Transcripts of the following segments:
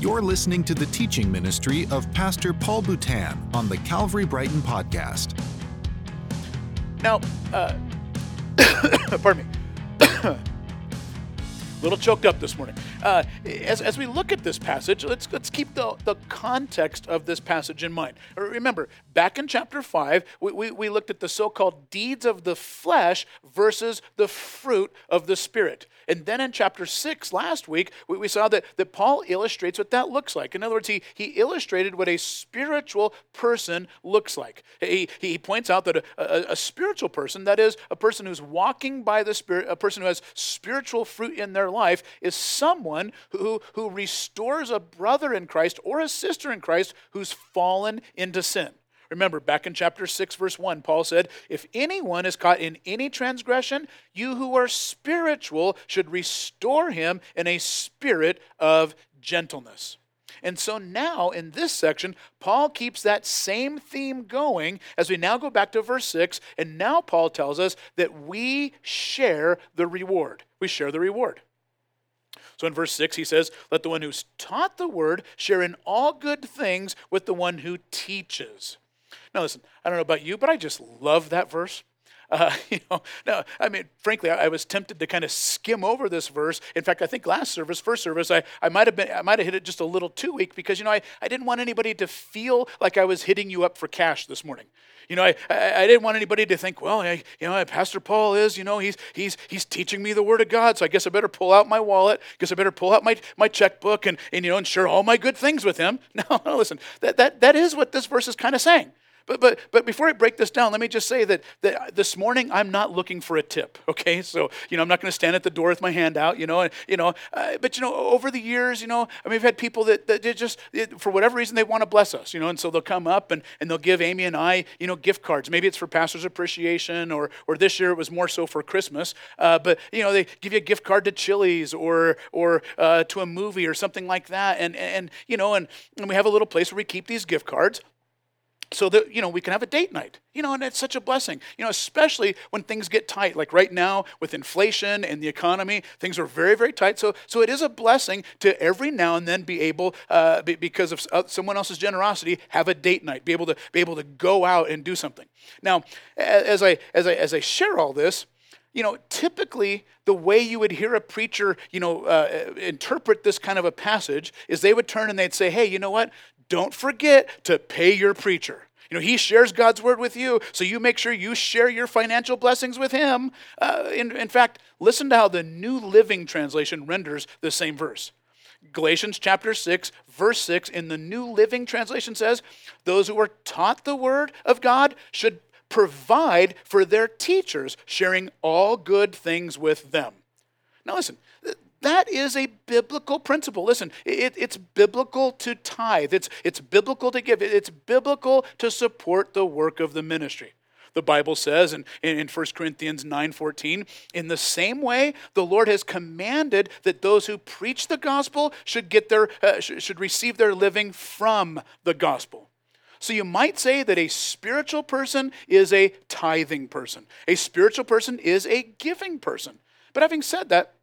You're listening to the teaching ministry of Pastor Paul Boutan on the Calvary Brighton podcast. Now, uh, pardon me. A little choked up this morning. Uh, as, as we look at this passage, let's, let's keep the, the context of this passage in mind. Remember, back in chapter 5, we, we, we looked at the so called deeds of the flesh versus the fruit of the Spirit. And then in chapter 6 last week, we, we saw that, that Paul illustrates what that looks like. In other words, he, he illustrated what a spiritual person looks like. He, he points out that a, a, a spiritual person, that is, a person who's walking by the Spirit, a person who has spiritual fruit in their life, is someone who, who restores a brother in Christ or a sister in Christ who's fallen into sin. Remember, back in chapter 6, verse 1, Paul said, If anyone is caught in any transgression, you who are spiritual should restore him in a spirit of gentleness. And so now in this section, Paul keeps that same theme going as we now go back to verse 6. And now Paul tells us that we share the reward. We share the reward. So in verse 6, he says, Let the one who's taught the word share in all good things with the one who teaches. Now, listen, I don't know about you, but I just love that verse. Uh, you know, no, I mean, frankly, I, I, was tempted to kind of skim over this verse. In fact, I think last service, first service, I, I might have been, I might have hit it just a little too weak because you know, I, I didn't want anybody to feel like I was hitting you up for cash this morning. You know, I, I, I didn't want anybody to think, well, I, you know, Pastor Paul is, you know, he's he's he's teaching me the Word of God, so I guess I better pull out my wallet. Guess I better pull out my my checkbook and and you know, and share all my good things with him. No, no, listen, that that that is what this verse is kind of saying. But, but, but before I break this down, let me just say that, that this morning I'm not looking for a tip, okay? So, you know, I'm not going to stand at the door with my hand out, you know, and, you know, uh, but, you know, over the years, you know, I mean, we've had people that, that just, for whatever reason, they want to bless us, you know, and so they'll come up and, and they'll give Amy and I, you know, gift cards. Maybe it's for pastor's appreciation or, or this year it was more so for Christmas. Uh, but, you know, they give you a gift card to Chili's or, or uh, to a movie or something like that. And, and you know, and, and we have a little place where we keep these gift cards so that you know we can have a date night you know and it's such a blessing you know especially when things get tight. Like right now with inflation and the economy things are very very tight. So so it is a blessing to every now and then be able uh, be, because of uh, someone else's generosity have a date night be able to be able to go out and do something. Now as i as i as i share all this you know typically the way you would hear a preacher you know uh, interpret this kind of a passage is they would turn and they'd say hey you know what don't forget to pay your preacher. You know, he shares God's word with you, so you make sure you share your financial blessings with him. Uh, in, in fact, listen to how the New Living Translation renders the same verse. Galatians chapter 6, verse 6 in the New Living Translation says, Those who are taught the word of God should provide for their teachers, sharing all good things with them. Now, listen, that is a biblical principle. Listen, it, it's biblical to tithe, it's, it's biblical to give, it's biblical to support the work of the ministry. The Bible says in, in 1 Corinthians 9:14, in the same way, the Lord has commanded that those who preach the gospel should get their uh, should receive their living from the gospel. So you might say that a spiritual person is a tithing person. A spiritual person is a giving person. But having said that,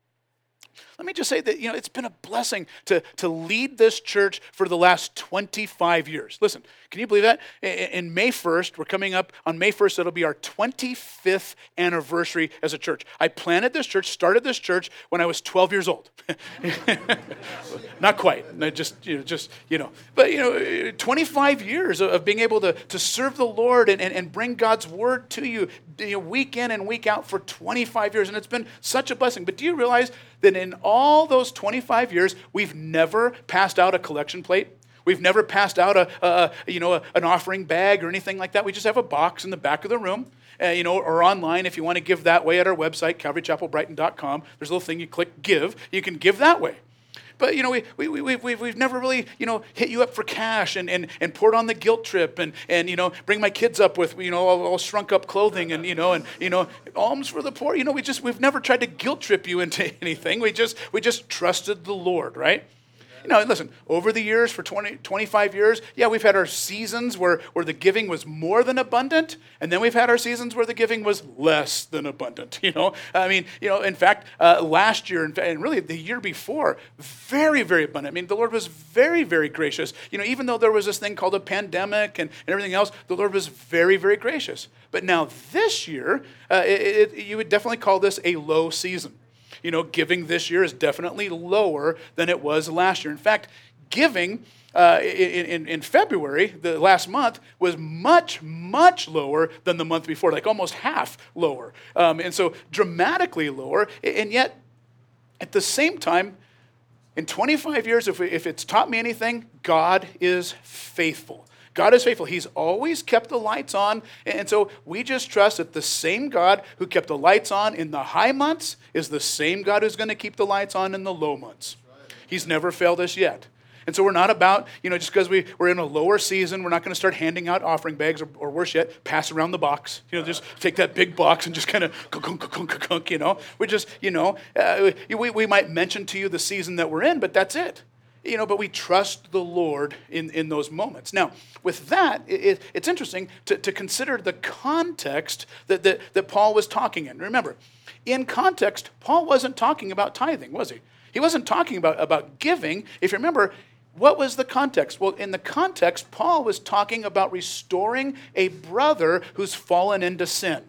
let me just say that, you know, it's been a blessing to, to lead this church for the last 25 years. Listen, can you believe that? In May 1st, we're coming up on May 1st, it'll be our 25th anniversary as a church. I planted this church, started this church when I was 12 years old. Not quite, just, you know, just, you know, but, you know, 25 years of being able to, to serve the Lord and, and, and bring God's word to you, you know, week in and week out for 25 years. And it's been such a blessing. But do you realize that in all those 25 years, we've never passed out a collection plate? We've never passed out a, a you know, a, an offering bag or anything like that. We just have a box in the back of the room. Uh, you know, or online if you want to give that way at our website, calvarychapelbrighton.com. There's a little thing you click give. You can give that way. But, you know, we, we, we, we've, we've never really, you know, hit you up for cash and, and, and poured on the guilt trip and, and, you know, bring my kids up with, you know, all, all shrunk up clothing and, you know, and, you know, alms for the poor. You know, we just, we've never tried to guilt trip you into anything. We just, we just trusted the Lord, right? You know, listen, over the years, for 20, 25 years, yeah, we've had our seasons where, where the giving was more than abundant, and then we've had our seasons where the giving was less than abundant, you know? I mean, you know, in fact, uh, last year, and really the year before, very, very abundant. I mean, the Lord was very, very gracious. You know, even though there was this thing called a pandemic and, and everything else, the Lord was very, very gracious. But now this year, uh, it, it, you would definitely call this a low season. You know, giving this year is definitely lower than it was last year. In fact, giving uh, in, in, February, the last month, was much, much lower than the month before, like almost half lower. Um, and so dramatically lower. And yet, at the same time, in 25 years, if, we, if it's taught me anything, God is faithful. God is faithful. He's always kept the lights on. And so we just trust that the same God who kept the lights on in the high months is the same God who's going to keep the lights on in the low months. He's never failed us yet. And so we're not about, you know, just because we, we're in a lower season, we're not going to start handing out offering bags or, or, worse yet, pass around the box. You know, just take that big box and just kind of, kunk, kunk, kunk, kunk, you know. We just, you know, uh, we, we might mention to you the season that we're in, but that's it you know, but we trust the Lord in, in those moments. Now, with that, it, it's interesting to, to consider the context that, that, that Paul was talking in. Remember, in context, Paul wasn't talking about tithing, was he? He wasn't talking about, about giving. If you remember, what was the context? Well, in the context, Paul was talking about restoring a brother who's fallen into sin.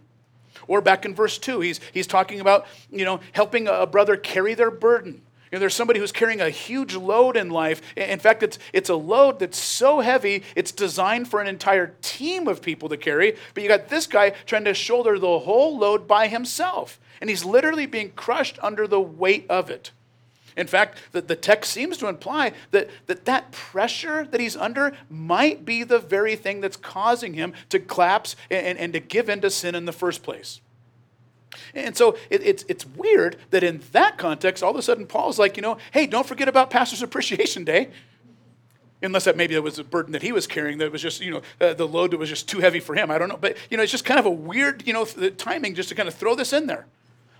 Or back in verse 2, he's, he's talking about, you know, helping a brother carry their burden. You know, there's somebody who's carrying a huge load in life. In fact, it's, it's a load that's so heavy, it's designed for an entire team of people to carry. But you got this guy trying to shoulder the whole load by himself. And he's literally being crushed under the weight of it. In fact, the, the text seems to imply that, that that pressure that he's under might be the very thing that's causing him to collapse and, and to give in to sin in the first place. And so it, it's, it's weird that in that context, all of a sudden Paul's like, you know, hey, don't forget about Pastor's Appreciation Day. Unless that maybe that was a burden that he was carrying that was just, you know, uh, the load that was just too heavy for him. I don't know. But, you know, it's just kind of a weird, you know, the timing just to kind of throw this in there.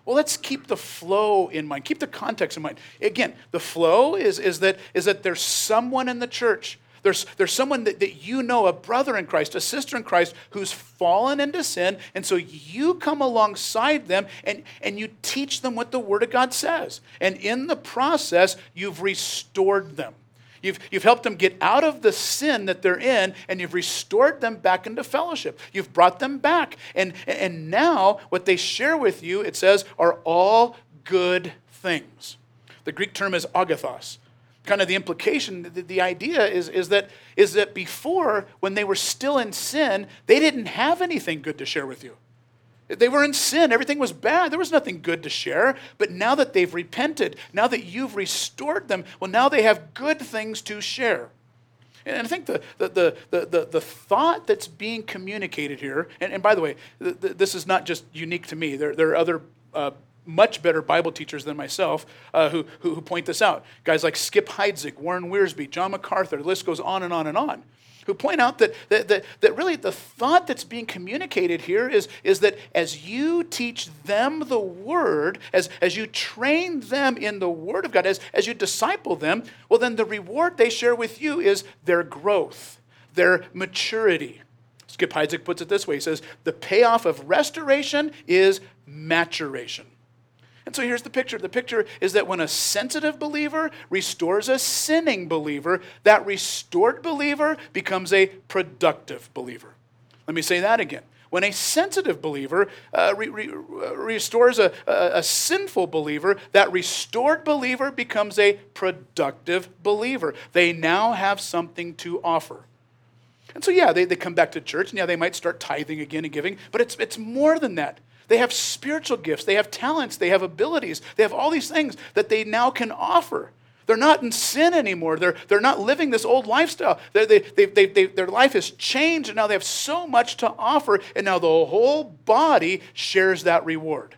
Well, let's keep the flow in mind. Keep the context in mind. Again, the flow is, is, that, is that there's someone in the church there's, there's someone that, that you know, a brother in Christ, a sister in Christ, who's fallen into sin. And so you come alongside them and, and you teach them what the Word of God says. And in the process, you've restored them. You've, you've helped them get out of the sin that they're in, and you've restored them back into fellowship. You've brought them back. And, and now, what they share with you, it says, are all good things. The Greek term is agathos kind of the implication, the, the idea is, is, that, is that before, when they were still in sin, they didn't have anything good to share with you. They were in sin. Everything was bad. There was nothing good to share. But now that they've repented, now that you've restored them, well, now they have good things to share. And I think the, the, the, the, the, thought that's being communicated here, and, and by the way, this is not just unique to me, there, there are other uh, much better Bible teachers than myself uh, who, who, who, point this out. Guys like Skip Heitzig, Warren Wiersbe, John MacArthur, the list goes on and on and on, who point out that, that, that, that really the thought that's being communicated here is, is that as you teach them the Word, as, as you train them in the Word of God, as, as you disciple them, well, then the reward they share with you is their growth, their maturity. Skip Heitzig puts it this way he says, The payoff of restoration is maturation. And so here's the picture. The picture is that when a sensitive believer restores a sinning believer, that restored believer becomes a productive believer. Let me say that again. When a sensitive believer uh, re- re- restores a, a, a sinful believer, that restored believer becomes a productive believer. They now have something to offer. And so, yeah, they, they come back to church, and yeah, they might start tithing again and giving, but it's, it's more than that. They have spiritual gifts, they have talents, they have abilities, they have all these things that they now can offer. They're not in sin anymore. They're, they're not living this old lifestyle. They, they, they, they, their life has changed, and now they have so much to offer, and now the whole body shares that reward.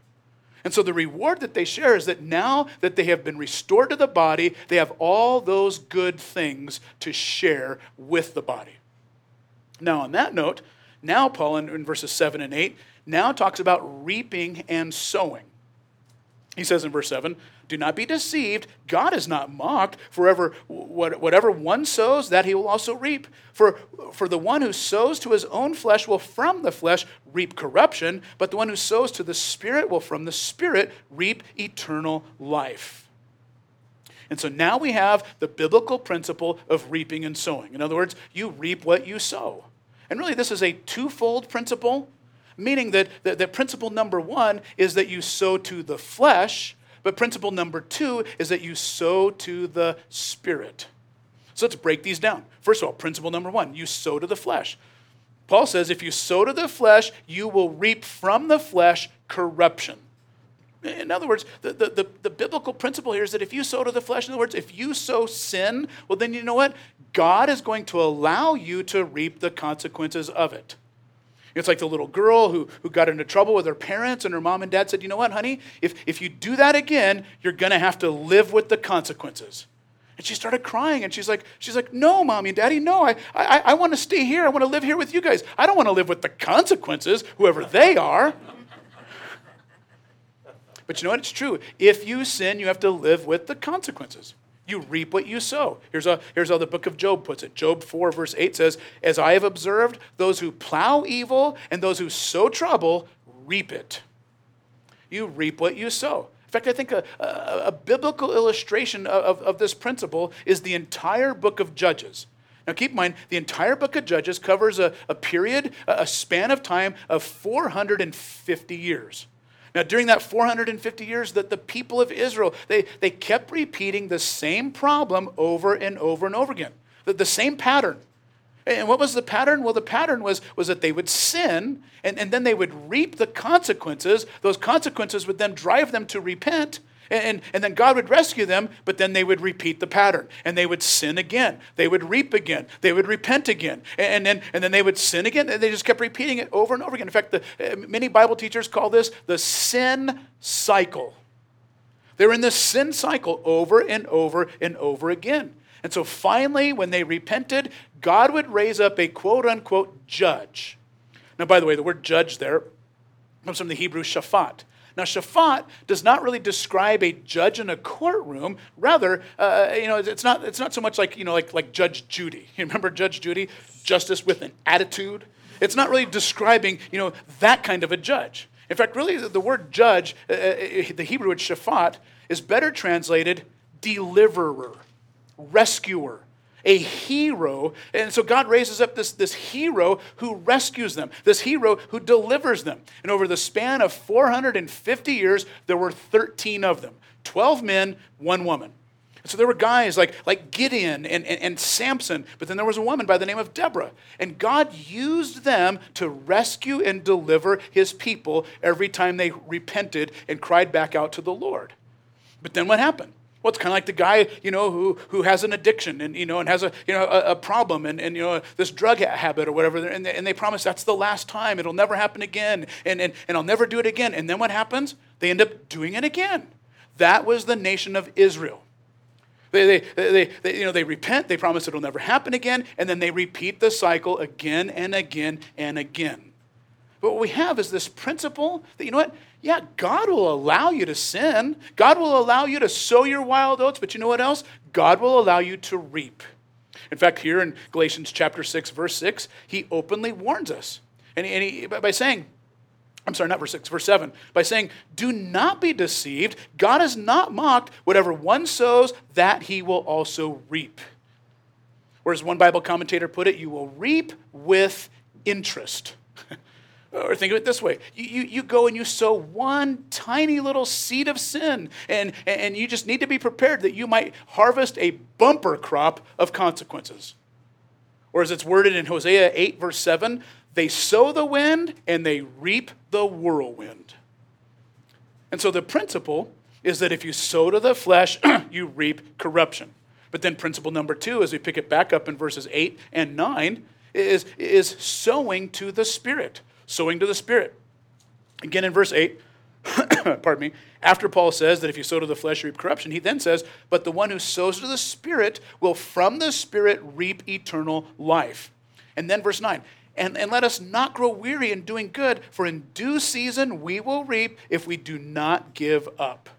And so the reward that they share is that now that they have been restored to the body, they have all those good things to share with the body. Now, on that note, now Paul in, in verses 7 and 8 now talks about reaping and sowing. He says in verse 7 Do not be deceived. God is not mocked. Forever, whatever one sows, that he will also reap. For, for the one who sows to his own flesh will from the flesh reap corruption, but the one who sows to the Spirit will from the Spirit reap eternal life. And so now we have the biblical principle of reaping and sowing. In other words, you reap what you sow. And really, this is a twofold principle meaning that, that, that principle number one is that you sow to the flesh, but principle number two is that you sow to the spirit. So let's break these down. First of all, principle number one you sow to the flesh. Paul says, if you sow to the flesh, you will reap from the flesh corruption. In other words, the, the, the, the, biblical principle here is that if you sow to the flesh, in other words, if you sow sin, well, then you know what? God is going to allow you to reap the consequences of it. It's like the little girl who, who got into trouble with her parents, and her mom and dad said, You know what, honey? If, if you do that again, you're going to have to live with the consequences. And she started crying, and she's like, she's like, No, mommy and daddy, no, I, I, I want to stay here. I want to live here with you guys. I don't want to live with the consequences, whoever they are. But you know what? It's true. If you sin, you have to live with the consequences. You reap what you sow. Here's, a, here's how the book of Job puts it. Job 4, verse 8 says, As I have observed, those who plow evil and those who sow trouble reap it. You reap what you sow. In fact, I think a, a, a biblical illustration of, of, this principle is the entire book of Judges. Now, keep in mind, the entire book of Judges covers a, a period, a span of time of 450 years. Now, during that 450 years, that the people of Israel, they, they kept repeating the same problem over and over and over again, the, the same pattern. And what was the pattern? Well, the pattern was, was that they would sin, and, and then they would reap the consequences. Those consequences would then drive them to repent, and, and then God would rescue them, but then they would repeat the pattern. And they would sin again. They would reap again. They would repent again. And, then, and then they would sin again. And they just kept repeating it over and over again. In fact, the, uh, many Bible teachers call this the sin cycle. They're in the sin cycle over and over and over again. And so finally, when they repented, God would raise up a quote unquote judge. Now, by the way, the word judge there comes from the Hebrew shaphat. Now, Shaphat does not really describe a judge in a courtroom. Rather, uh, you know, it's not, it's not so much like, you know, like, like Judge Judy. You remember Judge Judy? Justice with an attitude. It's not really describing, you know, that kind of a judge. In fact, really, the, word judge, uh, uh the Hebrew word Shaphat, is better translated deliverer, rescuer, a hero. And so God raises up this, this hero who rescues them, this hero who delivers them. And over the span of 450 years, there were 13 of them 12 men, one woman. so there were guys like, like Gideon and, and, and, Samson, but then there was a woman by the name of Deborah. And God used them to rescue and deliver his people every time they repented and cried back out to the Lord. But then what happened? Well, it's kind of like the guy, you know, who, who has an addiction and, you know, and has a, you know, a, a problem and, and, you know, this drug habit or whatever. And they, and they promise that's the last time. It'll never happen again. And, and, and I'll never do it again. And then what happens? They end up doing it again. That was the nation of Israel. They, they, they, they, you know, they repent, they promise it'll never happen again, and then they repeat the cycle again and again and again. But what we have is this principle that, you know what? Yeah, God will allow you to sin. God will allow you to sow your wild oats, but you know what else? God will allow you to reap. In fact, here in Galatians chapter 6, verse 6, he openly warns us. And he, and he, by saying, I'm sorry, not verse 6, verse 7, by saying, Do not be deceived. God is not mocked. Whatever one sows, that he will also reap. Whereas one Bible commentator put it, you will reap with interest. Or think of it this way you, you, you, go and you sow one tiny little seed of sin, and, and you just need to be prepared that you might harvest a bumper crop of consequences. Or as it's worded in Hosea 8, verse 7, they sow the wind and they reap the whirlwind. And so the principle is that if you sow to the flesh, you reap corruption. But then principle number two, as we pick it back up in verses 8 and 9, is, is sowing to the Spirit sowing to the Spirit. Again in verse 8, pardon me, after Paul says that if you sow to the flesh, you reap corruption, he then says, But the one who sows to the Spirit will from the Spirit reap eternal life. And then verse 9, and, and let us not grow weary in doing good, for in due season we will reap if we do not give up.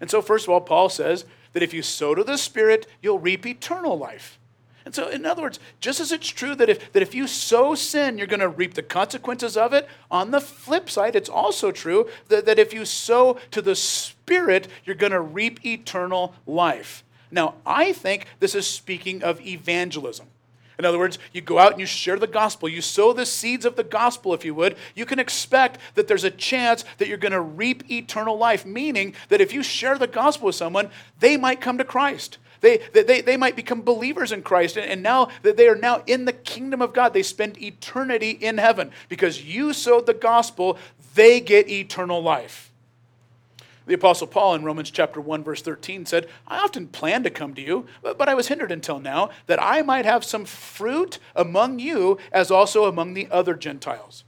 And so, first of all, Paul says that if you sow to the Spirit, you'll reap eternal life. And so, in other words, just as it's true that if, that if you sow sin, you're going to reap the consequences of it, on the flip side, it's also true that, that if you sow to the Spirit, you're going to reap eternal life. Now, I think this is speaking of evangelism. In other words, you go out and you share the gospel. You sow the seeds of the gospel, if you would. You can expect that there's a chance that you're going to reap eternal life, meaning that if you share the gospel with someone, they might come to Christ. They, they, they might become believers in Christ. And now that they are now in the kingdom of God, they spend eternity in heaven. Because you sowed the gospel, they get eternal life. The Apostle Paul in Romans chapter 1, verse 13 said, I often planned to come to you, but I was hindered until now, that I might have some fruit among you as also among the other Gentiles.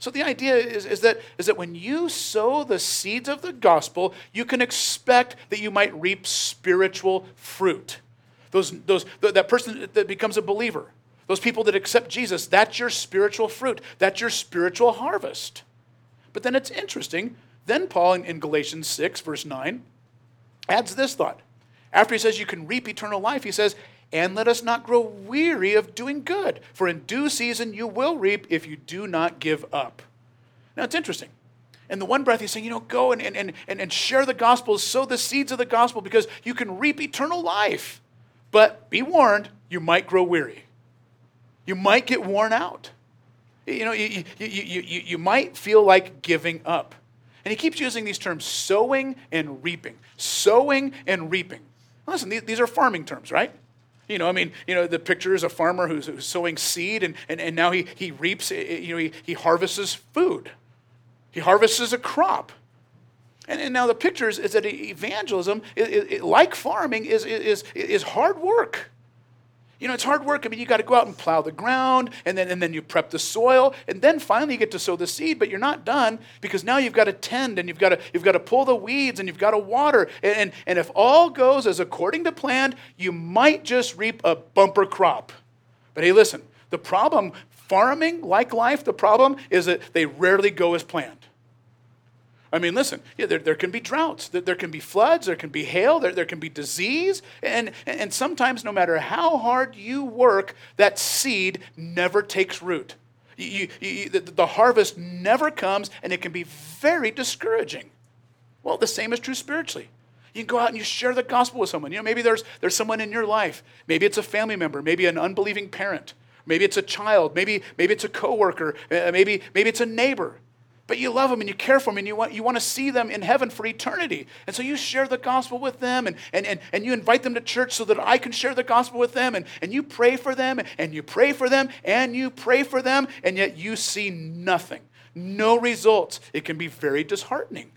So the idea is, is, that, is that when you sow the seeds of the gospel, you can expect that you might reap spiritual fruit. Those, those, that person that becomes a believer, those people that accept Jesus, that's your spiritual fruit. That's your spiritual harvest. But then it's interesting. Then Paul in, in Galatians 6, verse 9, adds this thought. After he says you can reap eternal life, he says, and let us not grow weary of doing good, for in due season you will reap if you do not give up. Now it's interesting. In the one breath, he's saying, you know, go and, and, and, and share the gospel, sow the seeds of the gospel, because you can reap eternal life. But be warned, you might grow weary. You might get worn out. You know, you, you, you, you, you might feel like giving up. And he keeps using these terms sowing and reaping. Sowing and reaping. Listen, these are farming terms, right? You know, I mean, you know, the picture is a farmer who's, who's sowing seed and, and, and now he, he reaps, you know, he, he harvests food. He harvests a crop. And, and now the picture is, is that evangelism, it, it, like farming, is, is, is hard work. You know, it's hard work. I mean, you got to go out and plow the ground, and then, and then you prep the soil, and then finally you get to sow the seed, but you're not done because now you've got to tend and you've got to, you've got to pull the weeds and you've got to water. And, and, and if all goes as according to plan, you might just reap a bumper crop. But hey, listen, the problem, farming, like life, the problem is that they rarely go as planned. I mean, listen, yeah, there, there can be droughts, there, there can be floods, there can be hail, there, there can be disease. And, and sometimes, no matter how hard you work, that seed never takes root. You, you, the, the harvest never comes, and it can be very discouraging. Well, the same is true spiritually. You can go out and you share the gospel with someone. You know, maybe there's, there's someone in your life. Maybe it's a family member, maybe an unbelieving parent, maybe it's a child, maybe, maybe it's a coworker, uh, maybe, maybe it's a neighbor but you love them and you care for them and you want, you want to see them in heaven for eternity. And so you share the gospel with them and, and, and, and you invite them to church so that I can share the gospel with them. And, and you pray for them and you pray for them and you pray for them, and yet you see nothing, no results. It can be very disheartening.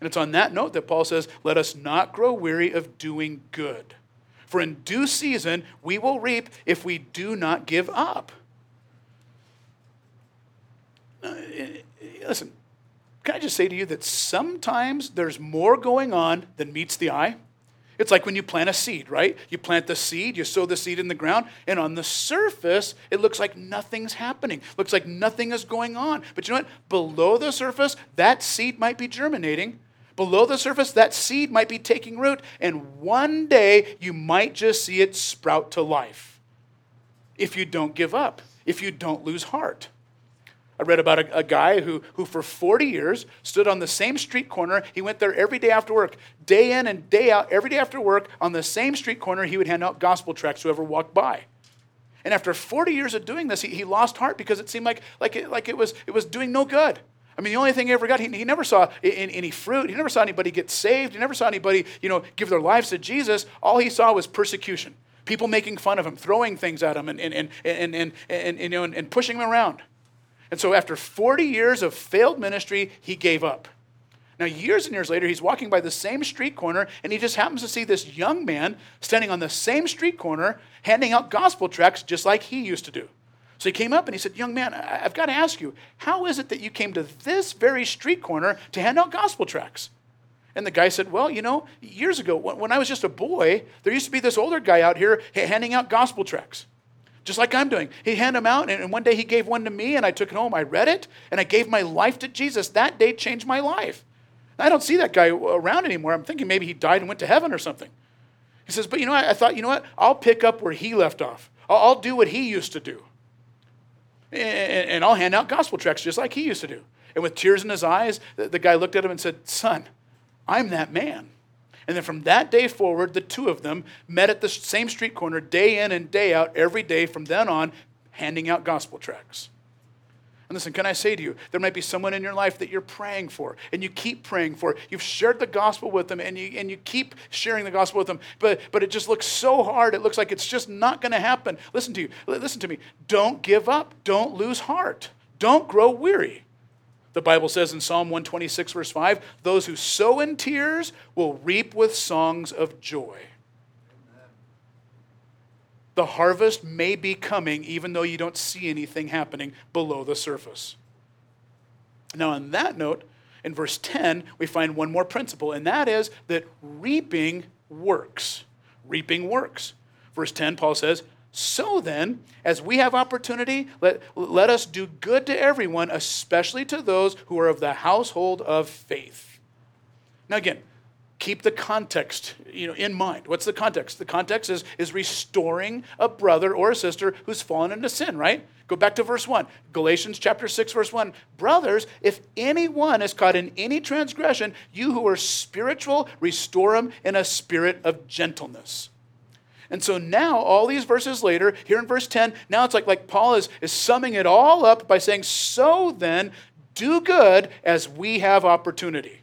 And it's on that note that Paul says, Let us not grow weary of doing good. For in due season we will reap if we do not give up. Uh, Listen, can I just say to you that sometimes there's more going on than meets the eye? It's like when you plant a seed, right? You plant the seed, you sow the seed in the ground, and on the surface, it looks like nothing's happening. Looks like nothing is going on. But you know what? Below the surface, that seed might be germinating. Below the surface, that seed might be taking root, and one day you might just see it sprout to life. If you don't give up, if you don't lose heart. I read about a, a, guy who, who, for 40 years, stood on the same street corner. He went there every day after work, day in and day out, every day after work, on the same street corner, he would hand out gospel tracts to whoever walked by. And after 40 years of doing this, he, he lost heart because it seemed like, like, it, like it, was, it was doing no good. I mean, the only thing he ever got, he, he never saw any fruit. He never saw anybody get saved. He never saw anybody, you know, give their lives to Jesus. All he saw was persecution. People making fun of him, throwing things at him, and, and, and, and, and, and, you know, and, and pushing him around. And so, after 40 years of failed ministry, he gave up. Now, years and years later, he's walking by the same street corner, and he just happens to see this young man standing on the same street corner handing out gospel tracts just like he used to do. So he came up and he said, Young man, I've got to ask you, how is it that you came to this very street corner to hand out gospel tracts? And the guy said, Well, you know, years ago, when I was just a boy, there used to be this older guy out here handing out gospel tracts just like I'm doing. He handed them out, and one day he gave one to me, and I took it home. I read it, and I gave my life to Jesus. That day changed my life. I don't see that guy around anymore. I'm thinking maybe he died and went to heaven or something. He says, But you know, I, I thought, you know what? I'll pick up where he left off. I'll, do what he used to do. And, and, I'll hand out gospel tracts just like he used to do. And with tears in his eyes, the, the guy looked at him and said, Son, I'm that man. And then from that day forward, the two of them met at the same street corner day in and day out, every day from then on, handing out gospel tracts. And listen, can I say to you, there might be someone in your life that you're praying for, and you keep praying for. You've shared the gospel with them, and you, and you keep sharing the gospel with them, but, but it just looks so hard. It looks like it's just not going to happen. Listen to you. Listen to me. Don't give up. Don't lose heart. Don't grow weary. The Bible says in Psalm 126, verse 5, those who sow in tears will reap with songs of joy. The harvest may be coming even though you don't see anything happening below the surface. Now, on that note, in verse 10, we find one more principle, and that is that reaping works. Reaping works. Verse 10, Paul says, So then, as we have opportunity, let, let us do good to everyone, especially to those who are of the household of faith. Now, again, keep the context you know, in mind. What's the context? The context is, is restoring a brother or a sister who's fallen into sin, right? Go back to verse 1. Galatians chapter 6, verse 1. Brothers, if anyone is caught in any transgression, you who are spiritual, restore him in a spirit of gentleness. And so now, all these verses later, here in verse 10, now it's like, like Paul is, is summing it all up by saying, So then, do good as we have opportunity.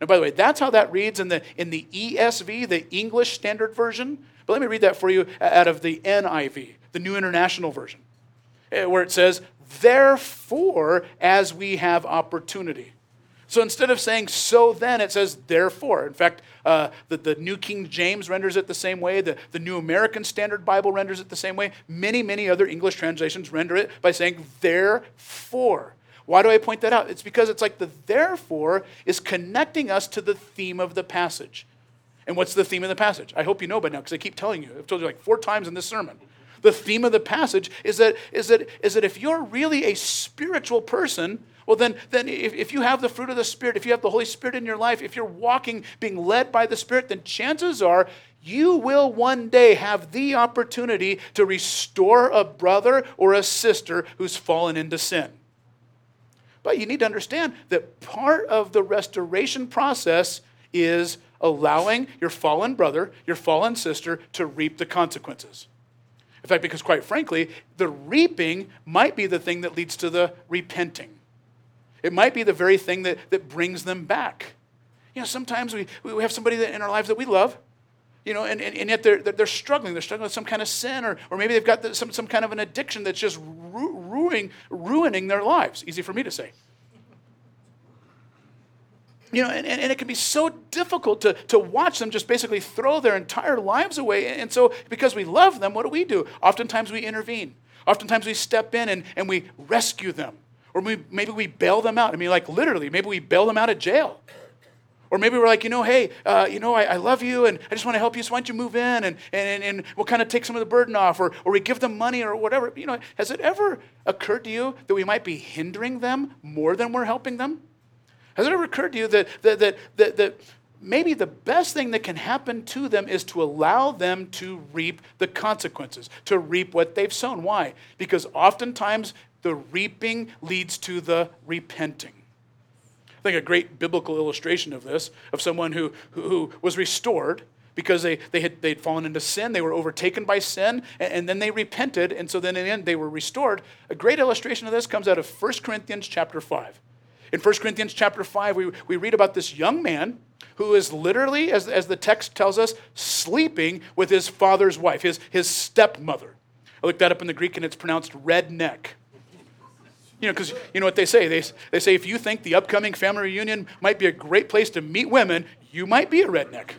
And by the way, that's how that reads in the, in the ESV, the English Standard Version. But let me read that for you out of the NIV, the New International Version, eh, where it says, Therefore, as we have opportunity. So instead of saying so then, it says therefore. In fact, uh, the, the New King James renders it the same way. The, the New American Standard Bible renders it the same way. Many, many other English translations render it by saying therefore. Why do I point that out? It's because it's like the therefore is connecting us to the theme of the passage. And what's the theme of the passage? I hope you know by now because I keep telling you. I've told you like four times in this sermon. The theme of the passage is that, is that, is that if you're really a spiritual person, well, then, then if, if you have the fruit of the Spirit, if you have the Holy Spirit in your life, if you're walking, being led by the Spirit, then chances are you will one day have the opportunity to restore a brother or a sister who's fallen into sin. But you need to understand that part of the restoration process is allowing your fallen brother, your fallen sister to reap the consequences. In fact, because quite frankly, the reaping might be the thing that leads to the repenting. It might be the very thing that, that brings them back. You know, sometimes we, we have somebody that in our lives that we love, you know, and, and, and yet they're, they're struggling. They're struggling with some kind of sin, or, or maybe they've got the, some, some kind of an addiction that's just ru- ruining, ruining their lives. Easy for me to say. You know, and, and it can be so difficult to, to watch them just basically throw their entire lives away. And so, because we love them, what do we do? Oftentimes we intervene. Oftentimes we step in and, and we rescue them. Or maybe we bail them out. I mean, like literally, maybe we bail them out of jail. Or maybe we're like, you know, hey, uh, you know, I, I, love you and I just want to help you, so why don't you move in and, and, and we'll kind of take some of the burden off or, or we give them money or whatever. You know, has it ever occurred to you that we might be hindering them more than we're helping them? Has it ever occurred to you that, that, that, that, that maybe the best thing that can happen to them is to allow them to reap the consequences, to reap what they've sown? Why? Because oftentimes the reaping leads to the repenting. I think a great biblical illustration of this, of someone who, who was restored because they, they had they'd fallen into sin, they were overtaken by sin, and, and, then they repented, and so then in the end they were restored. A great illustration of this comes out of 1 Corinthians chapter 5. In 1 Corinthians chapter 5, we, we read about this young man who is literally, as, as the text tells us, sleeping with his father's wife, his, his stepmother. I looked that up in the Greek and it's pronounced redneck. You know, because you know what they say? They, they say if you think the upcoming family reunion might be a great place to meet women, you might be a redneck.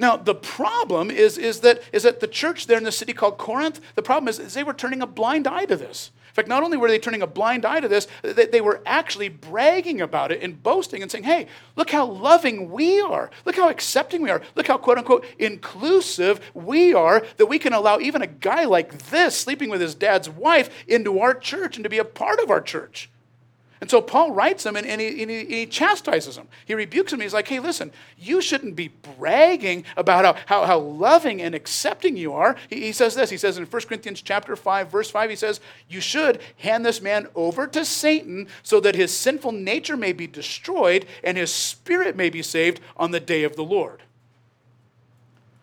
Now, the problem is, is, that, is that the church there in the city called Corinth, the problem is, is they were turning a blind eye to this. In fact, not only were they turning a blind eye to this, they, were actually bragging about it and boasting and saying, hey, look how loving we are. Look how accepting we are. Look how, quote unquote, inclusive we are that we can allow even a guy like this sleeping with his dad's wife into our church and to be a part of our church. And so Paul writes them and, and, he, and, he, he, chastises them. He rebukes them. He's like, hey, listen, you shouldn't be bragging about how, how, how loving and accepting you are. He, he says this. He says in 1 Corinthians chapter 5, verse 5, he says, you should hand this man over to Satan so that his sinful nature may be destroyed and his spirit may be saved on the day of the Lord.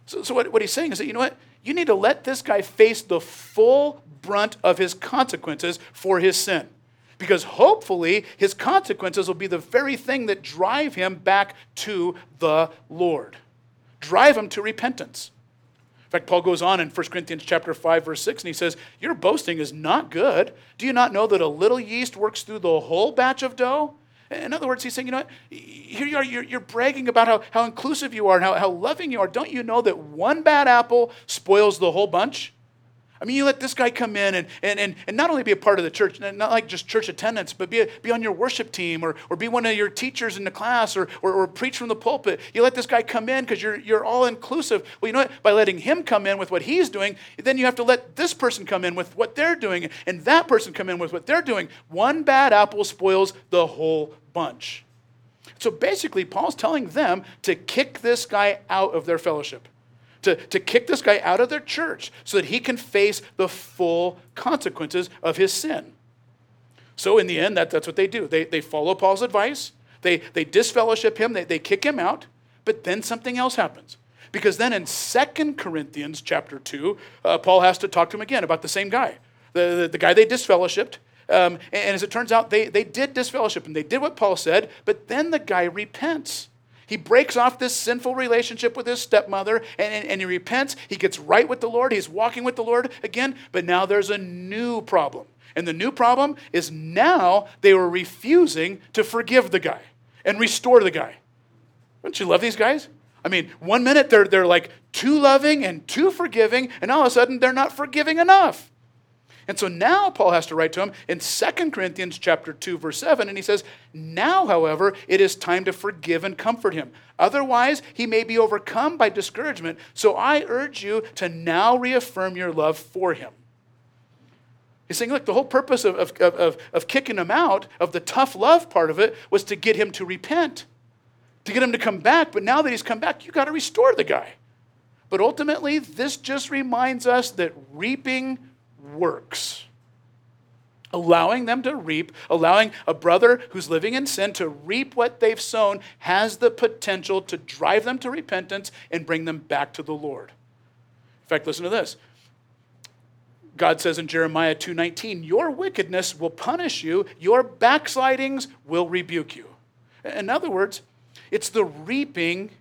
So, so what, what he's saying is that, you know what? You need to let this guy face the full brunt of his consequences for his sin because hopefully his consequences will be the very thing that drive him back to the Lord, drive him to repentance. In fact, Paul goes on in 1 Corinthians chapter 5, verse 6, and he says, Your boasting is not good. Do you not know that a little yeast works through the whole batch of dough? In other words, he's saying, you know what? Here you are, you're, you're bragging about how, how inclusive you are and how, how loving you are. Don't you know that one bad apple spoils the whole bunch? I mean, you let this guy come in and, and, and, and not only be a part of the church, not like just church attendance, but be, a, be on your worship team or, or be one of your teachers in the class or, or, or preach from the pulpit. You let this guy come in because you're, you're all inclusive. Well, you know what? By letting him come in with what he's doing, then you have to let this person come in with what they're doing and that person come in with what they're doing. One bad apple spoils the whole bunch. So basically, Paul's telling them to kick this guy out of their fellowship to, to kick this guy out of their church so that he can face the full consequences of his sin. So, in the end, that, that's what they do. They, they follow Paul's advice, they, they disfellowship him, they, they kick him out, but then something else happens. Because then in 2 Corinthians chapter 2, uh, Paul has to talk to him again about the same guy, the, the, the guy they disfellowshipped. Um, and, and as it turns out, they, they did disfellowship and they did what Paul said, but then the guy repents. He breaks off this sinful relationship with his stepmother and, and, and, he repents. He gets right with the Lord. He's walking with the Lord again. But now there's a new problem. And the new problem is now they were refusing to forgive the guy and restore the guy. Don't you love these guys? I mean, one minute they're, they're like too loving and too forgiving, and all of a sudden they're not forgiving enough. And so now Paul has to write to him in 2 Corinthians chapter 2 verse 7 and he says, "Now, however, it is time to forgive and comfort him. Otherwise, he may be overcome by discouragement. So I urge you to now reaffirm your love for him." He's saying, look, the whole purpose of, of, of, of kicking him out, of the tough love part of it, was to get him to repent, to get him to come back. But now that he's come back, you got to restore the guy. But ultimately, this just reminds us that reaping works. Allowing them to reap, allowing a brother who's living in sin to reap what they've sown has the potential to drive them to repentance and bring them back to the Lord. In fact, listen to this. God says in Jeremiah 2:19, "Your wickedness will punish you, your backslidings will rebuke you." In other words, it's the reaping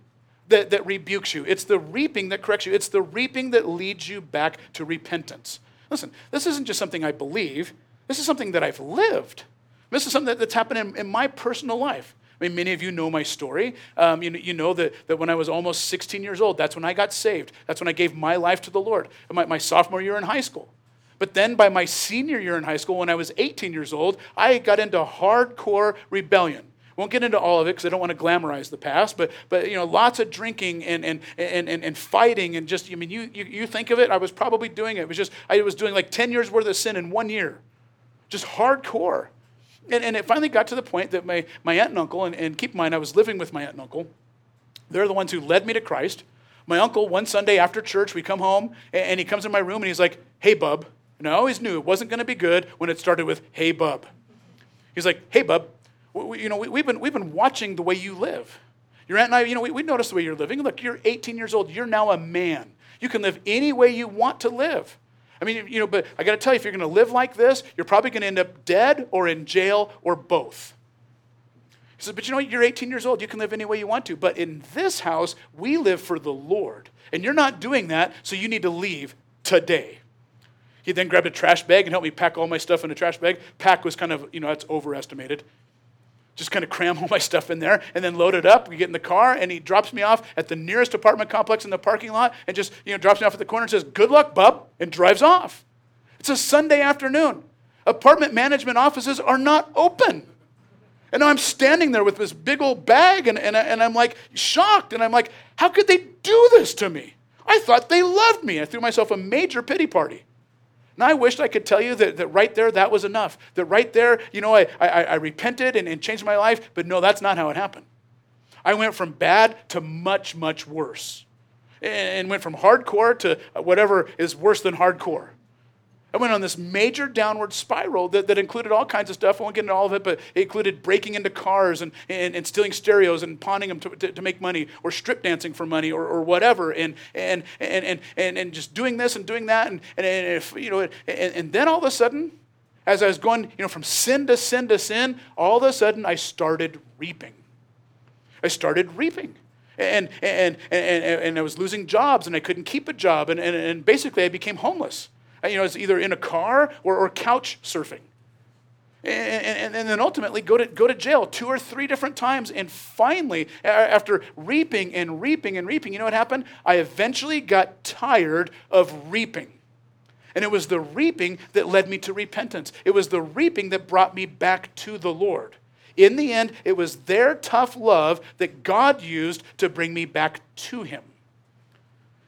that, that rebukes you. It's the reaping that corrects you. It's the reaping that leads you back to repentance. Listen, this isn't just something I believe, this is something that I've lived. This is something that's happened in, in my personal life. I mean, many of you know my story. Um, you, you, know that, that when I was almost 16 years old, that's when I got saved. That's when I gave my life to the Lord, my, my sophomore year in high school. But then by my senior year in high school, when I was 18 years old, I got into hardcore rebellion. Won't get into all of it because I don't want to glamorize the past, but, but you know, lots of drinking and, and, and, and, and fighting and just, I mean, you, you, you think of it, I was probably doing it. It was just, I was doing like 10 years worth of sin in one year. Just hardcore. And, and it finally got to the point that my, my aunt and uncle, and, and keep in mind, I was living with my aunt and uncle, they're the ones who led me to Christ. My uncle, one Sunday after church, we come home, and, and he comes in my room and he's like, hey, bub. And I always knew it wasn't going to be good when it started with, hey, bub. He's like, hey, bub, we, you know, we, have been, we've been watching the way you live. Your aunt and I, you know, we, we noticed the way you're living. Look, you're 18 years old. You're now a man. You can live any way you want to live. I mean, you know, but I got to tell you, if you're going to live like this, you're probably going to end up dead or in jail or both. He says, but you know, what? you're 18 years old. You can live any way you want to. But in this house, we live for the Lord. And you're not doing that, so you need to leave today. He then grabbed a trash bag and helped me pack all my stuff in a trash bag. Pack was kind of, you know, that's overestimated just kind of cram all my stuff in there and then load it up. We get in the car and he drops me off at the nearest apartment complex in the parking lot and just, you know, drops me off at the corner and says, Good luck, bub, and drives off. It's a Sunday afternoon. Apartment management offices are not open. And I'm standing there with this big old bag and, and, and I'm like shocked. And I'm like, How could they do this to me? I thought they loved me. I threw myself a major pity party. And I wished I could tell you that, that right there, that was enough. That right there, you know, I, I, I repented and, and changed my life, but no, that's not how it happened. I went from bad to much, much worse. And went from hardcore to whatever is worse than hardcore. I went on this major downward spiral that, that included all kinds of stuff. I won't get into all of it, but it included breaking into cars and, and, and stealing stereos and pawning them to, to, to, make money or strip dancing for money or, or whatever and, and, and, and, and, and just doing this and doing that. And, and, and, if, you know, and, and then all of a sudden, as I was going you know, from sin to sin to sin, all of a sudden I started reaping. I started reaping. And, and, and, and, I was losing jobs and I couldn't keep a job. And, and, and basically, I became homeless. You know, it's either in a car or, or couch surfing. And, and, and, then ultimately go to, go to jail two or three different times. And finally, after reaping and reaping and reaping, you know what happened? I eventually got tired of reaping. And it was the reaping that led me to repentance. It was the reaping that brought me back to the Lord. In the end, it was their tough love that God used to bring me back to Him.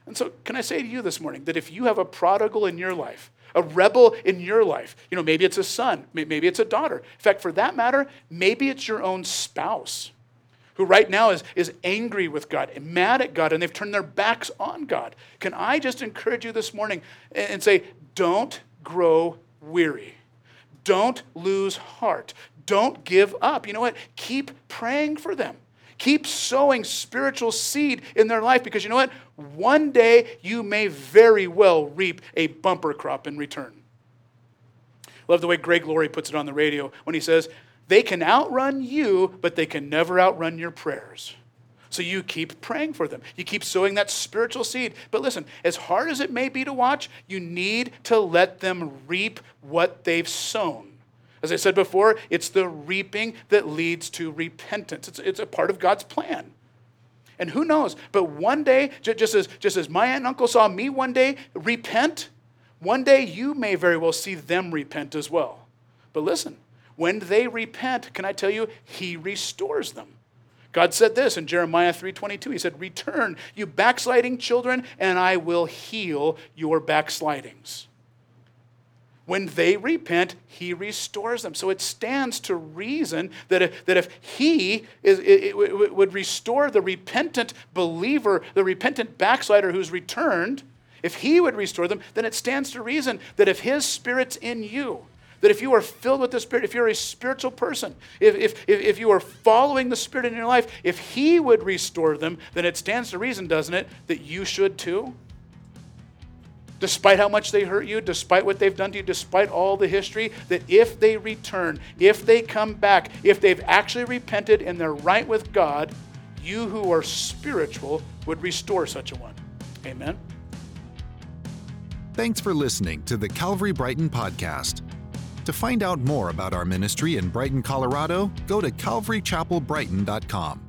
And so, can I say to you this morning that if you have a prodigal in your life, a rebel in your life, you know, maybe it's a son, maybe it's a daughter. In fact, for that matter, maybe it's your own spouse who right now is, is angry with God and mad at God and they've turned their backs on God. Can I just encourage you this morning and say, don't grow weary? Don't lose heart. Don't give up. You know what? Keep praying for them. Keep sowing spiritual seed in their life because you know what? One day you may very well reap a bumper crop in return. Love the way Greg Laurie puts it on the radio when he says, They can outrun you, but they can never outrun your prayers. So you keep praying for them. You keep sowing that spiritual seed. But listen, as hard as it may be to watch, you need to let them reap what they've sown. As I said before, it's the reaping that leads to repentance. It's, it's a part of God's plan. And who knows? But one day, just as, just as my aunt and uncle saw me one day repent, one day you may very well see them repent as well. But listen, when they repent, can I tell you, He restores them. God said this in Jeremiah 3:22. He said, "Return, you backsliding children, and I will heal your backslidings." When they repent, he restores them. So it stands to reason that if, that if he is, it, it, would restore the repentant believer, the repentant backslider who's returned, if he would restore them, then it stands to reason that if his spirit's in you, that if you are filled with the Spirit, if you're a spiritual person, if, if, if you are following the Spirit in your life, if He would restore them, then it stands to reason, doesn't it, that you should too? Despite how much they hurt you, despite what they've done to you, despite all the history, that if they return, if they come back, if they've actually repented and they're right with God, you who are spiritual would restore such a one. Amen. Thanks for listening to the Calvary Brighton podcast. To find out more about our ministry in Brighton, Colorado, go to calvarychapelbrighton.com.